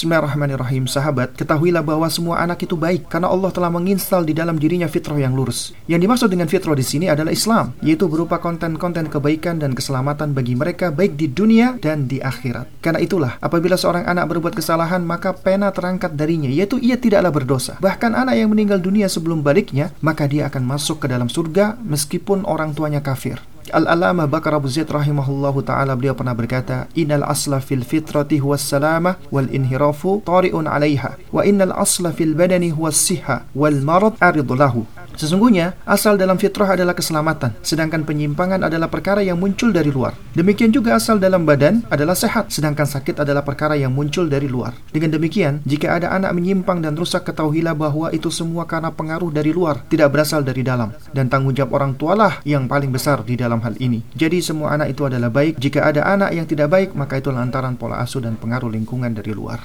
Bismillahirrahmanirrahim sahabat, ketahuilah bahwa semua anak itu baik karena Allah telah menginstal di dalam dirinya fitrah yang lurus. Yang dimaksud dengan fitrah di sini adalah Islam, yaitu berupa konten-konten kebaikan dan keselamatan bagi mereka baik di dunia dan di akhirat. Karena itulah, apabila seorang anak berbuat kesalahan, maka pena terangkat darinya, yaitu ia tidaklah berdosa. Bahkan anak yang meninggal dunia sebelum baliknya, maka dia akan masuk ke dalam surga meskipun orang tuanya kafir. Al-Alama Bakar Abu Zaid rahimahullahu taala beliau pernah berkata, "Innal asla fil fitrati huwa salamah wal inhirafu tari'un 'alaiha wa innal asla fil badani huwa siha wal marad aridu lahu." Sesungguhnya, asal dalam fitrah adalah keselamatan, sedangkan penyimpangan adalah perkara yang muncul dari luar. Demikian juga asal dalam badan adalah sehat, sedangkan sakit adalah perkara yang muncul dari luar. Dengan demikian, jika ada anak menyimpang dan rusak, ketahuilah bahwa itu semua karena pengaruh dari luar, tidak berasal dari dalam. Dan tanggung jawab orang tualah yang paling besar di dalam hal ini. Jadi semua anak itu adalah baik. Jika ada anak yang tidak baik, maka itu lantaran pola asuh dan pengaruh lingkungan dari luar.